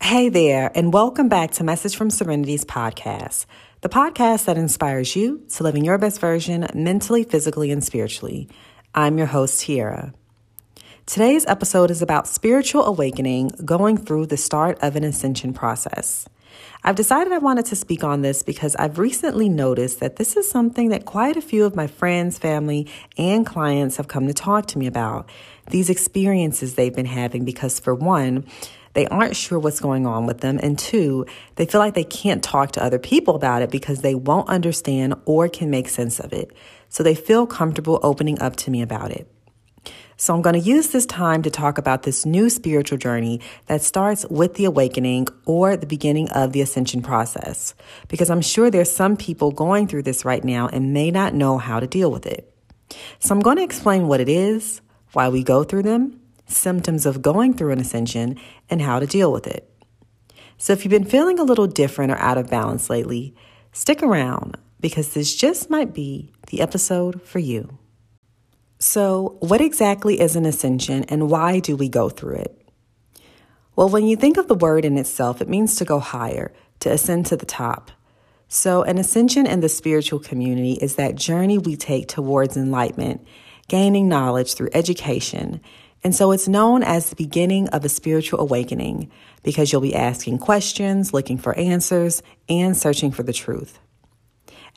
Hey there, and welcome back to Message from Serenity's podcast, the podcast that inspires you to live in your best version mentally, physically, and spiritually. I'm your host, Tiara. Today's episode is about spiritual awakening going through the start of an ascension process. I've decided I wanted to speak on this because I've recently noticed that this is something that quite a few of my friends, family, and clients have come to talk to me about. These experiences they've been having because, for one, they aren't sure what's going on with them. And two, they feel like they can't talk to other people about it because they won't understand or can make sense of it. So they feel comfortable opening up to me about it. So I'm going to use this time to talk about this new spiritual journey that starts with the awakening or the beginning of the ascension process. Because I'm sure there's some people going through this right now and may not know how to deal with it. So I'm going to explain what it is, why we go through them, symptoms of going through an ascension, and how to deal with it. So, if you've been feeling a little different or out of balance lately, stick around because this just might be the episode for you. So, what exactly is an ascension and why do we go through it? Well, when you think of the word in itself, it means to go higher, to ascend to the top. So, an ascension in the spiritual community is that journey we take towards enlightenment, gaining knowledge through education, and so it's known as the beginning of a spiritual awakening because you'll be asking questions, looking for answers, and searching for the truth.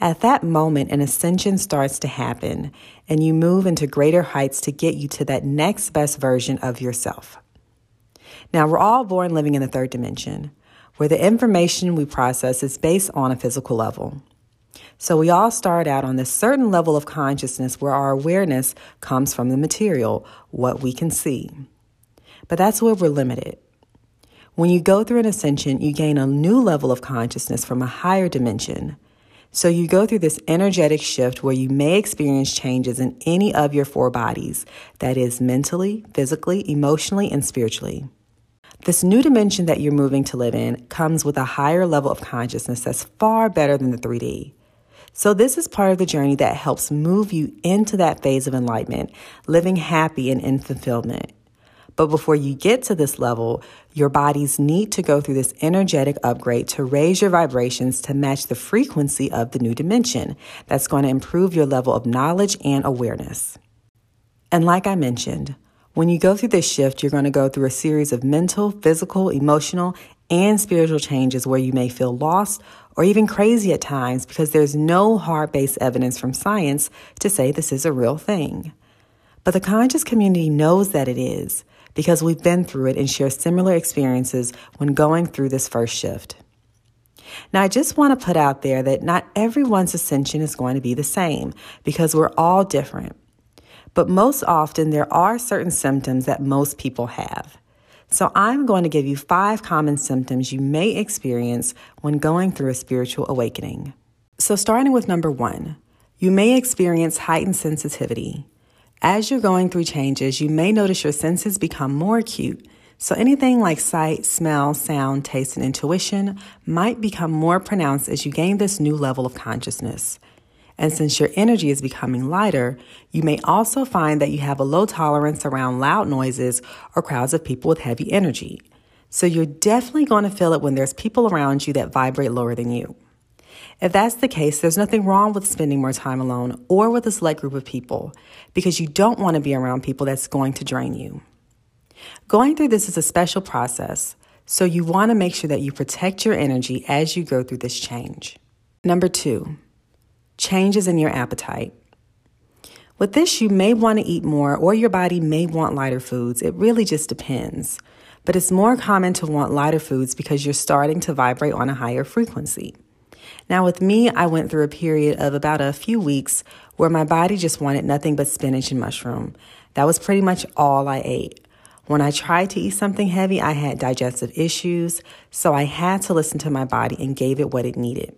At that moment, an ascension starts to happen, and you move into greater heights to get you to that next best version of yourself. Now, we're all born living in the third dimension, where the information we process is based on a physical level. So we all start out on this certain level of consciousness where our awareness comes from the material, what we can see. But that's where we're limited. When you go through an ascension, you gain a new level of consciousness from a higher dimension. So you go through this energetic shift where you may experience changes in any of your four bodies that is, mentally, physically, emotionally, and spiritually. This new dimension that you're moving to live in comes with a higher level of consciousness that's far better than the 3D. So, this is part of the journey that helps move you into that phase of enlightenment, living happy and in fulfillment. But before you get to this level, your bodies need to go through this energetic upgrade to raise your vibrations to match the frequency of the new dimension. That's going to improve your level of knowledge and awareness. And like I mentioned, when you go through this shift, you're going to go through a series of mental, physical, emotional, and spiritual changes where you may feel lost or even crazy at times because there's no hard based evidence from science to say this is a real thing. But the conscious community knows that it is because we've been through it and share similar experiences when going through this first shift. Now, I just want to put out there that not everyone's ascension is going to be the same because we're all different. But most often, there are certain symptoms that most people have. So, I'm going to give you five common symptoms you may experience when going through a spiritual awakening. So, starting with number one, you may experience heightened sensitivity. As you're going through changes, you may notice your senses become more acute. So, anything like sight, smell, sound, taste, and intuition might become more pronounced as you gain this new level of consciousness. And since your energy is becoming lighter, you may also find that you have a low tolerance around loud noises or crowds of people with heavy energy. So you're definitely going to feel it when there's people around you that vibrate lower than you. If that's the case, there's nothing wrong with spending more time alone or with a select group of people because you don't want to be around people that's going to drain you. Going through this is a special process, so you want to make sure that you protect your energy as you go through this change. Number two, changes in your appetite. With this, you may want to eat more or your body may want lighter foods. It really just depends. But it's more common to want lighter foods because you're starting to vibrate on a higher frequency. Now, with me, I went through a period of about a few weeks where my body just wanted nothing but spinach and mushroom. That was pretty much all I ate. When I tried to eat something heavy, I had digestive issues, so I had to listen to my body and gave it what it needed.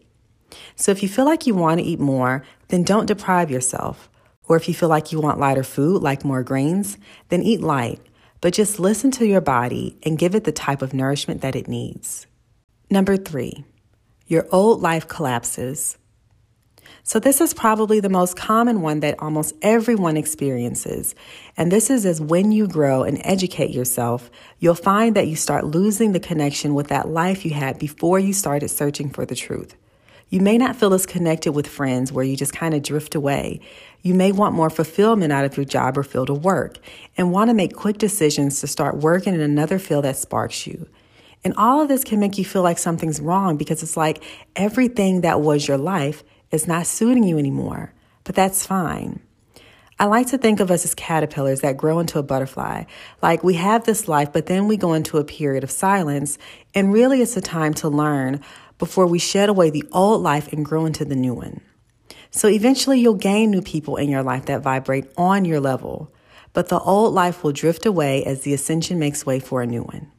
So if you feel like you want to eat more, then don't deprive yourself. Or if you feel like you want lighter food, like more grains, then eat light. But just listen to your body and give it the type of nourishment that it needs. Number three, your old life collapses. So, this is probably the most common one that almost everyone experiences. And this is as when you grow and educate yourself, you'll find that you start losing the connection with that life you had before you started searching for the truth. You may not feel as connected with friends where you just kind of drift away. You may want more fulfillment out of your job or field of work and want to make quick decisions to start working in another field that sparks you. And all of this can make you feel like something's wrong because it's like everything that was your life is not suiting you anymore, but that's fine. I like to think of us as caterpillars that grow into a butterfly. Like we have this life, but then we go into a period of silence, and really it's a time to learn before we shed away the old life and grow into the new one. So eventually you'll gain new people in your life that vibrate on your level, but the old life will drift away as the ascension makes way for a new one.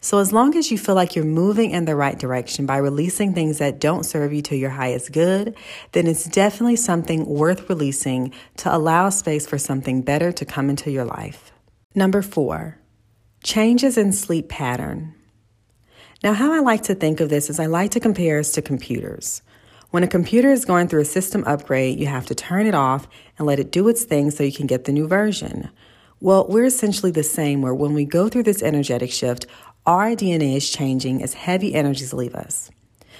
So, as long as you feel like you're moving in the right direction by releasing things that don't serve you to your highest good, then it's definitely something worth releasing to allow space for something better to come into your life. Number four, changes in sleep pattern. Now, how I like to think of this is I like to compare us to computers. When a computer is going through a system upgrade, you have to turn it off and let it do its thing so you can get the new version. Well, we're essentially the same, where when we go through this energetic shift, our DNA is changing as heavy energies leave us.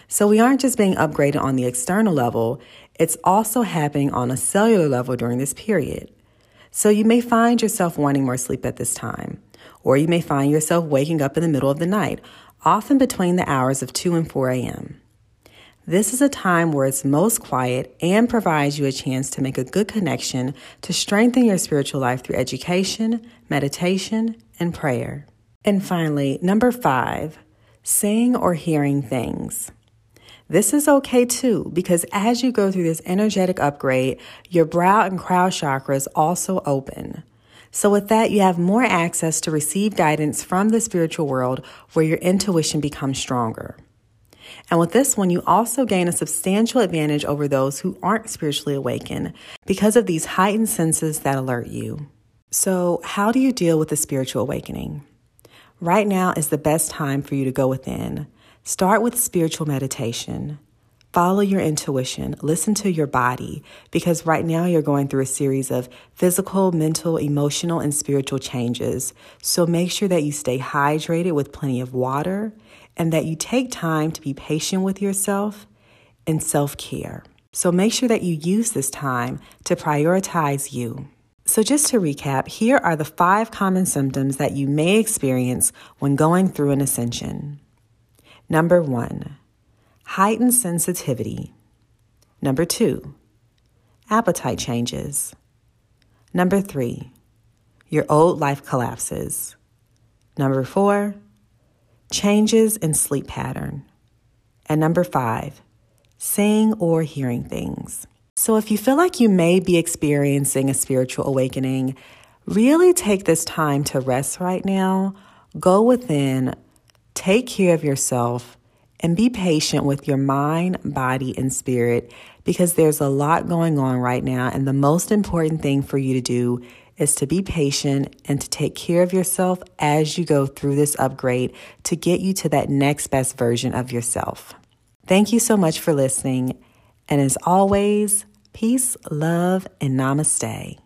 So we aren't just being upgraded on the external level, it's also happening on a cellular level during this period. So you may find yourself wanting more sleep at this time, or you may find yourself waking up in the middle of the night, often between the hours of 2 and 4 a.m. This is a time where it's most quiet and provides you a chance to make a good connection to strengthen your spiritual life through education, meditation, and prayer. And finally, number five, seeing or hearing things. This is okay too, because as you go through this energetic upgrade, your brow and crown chakras also open. So, with that, you have more access to receive guidance from the spiritual world where your intuition becomes stronger. And with this one, you also gain a substantial advantage over those who aren't spiritually awakened because of these heightened senses that alert you. So, how do you deal with the spiritual awakening? Right now is the best time for you to go within. Start with spiritual meditation. Follow your intuition, listen to your body, because right now you're going through a series of physical, mental, emotional, and spiritual changes. So make sure that you stay hydrated with plenty of water and that you take time to be patient with yourself and self care. So make sure that you use this time to prioritize you. So, just to recap, here are the five common symptoms that you may experience when going through an ascension. Number one, heightened sensitivity. Number two, appetite changes. Number three, your old life collapses. Number four, changes in sleep pattern. And number five, seeing or hearing things. So if you feel like you may be experiencing a spiritual awakening, really take this time to rest right now. Go within, take care of yourself, and be patient with your mind, body, and spirit because there's a lot going on right now. And the most important thing for you to do is to be patient and to take care of yourself as you go through this upgrade to get you to that next best version of yourself. Thank you so much for listening. And as always, peace, love, and namaste.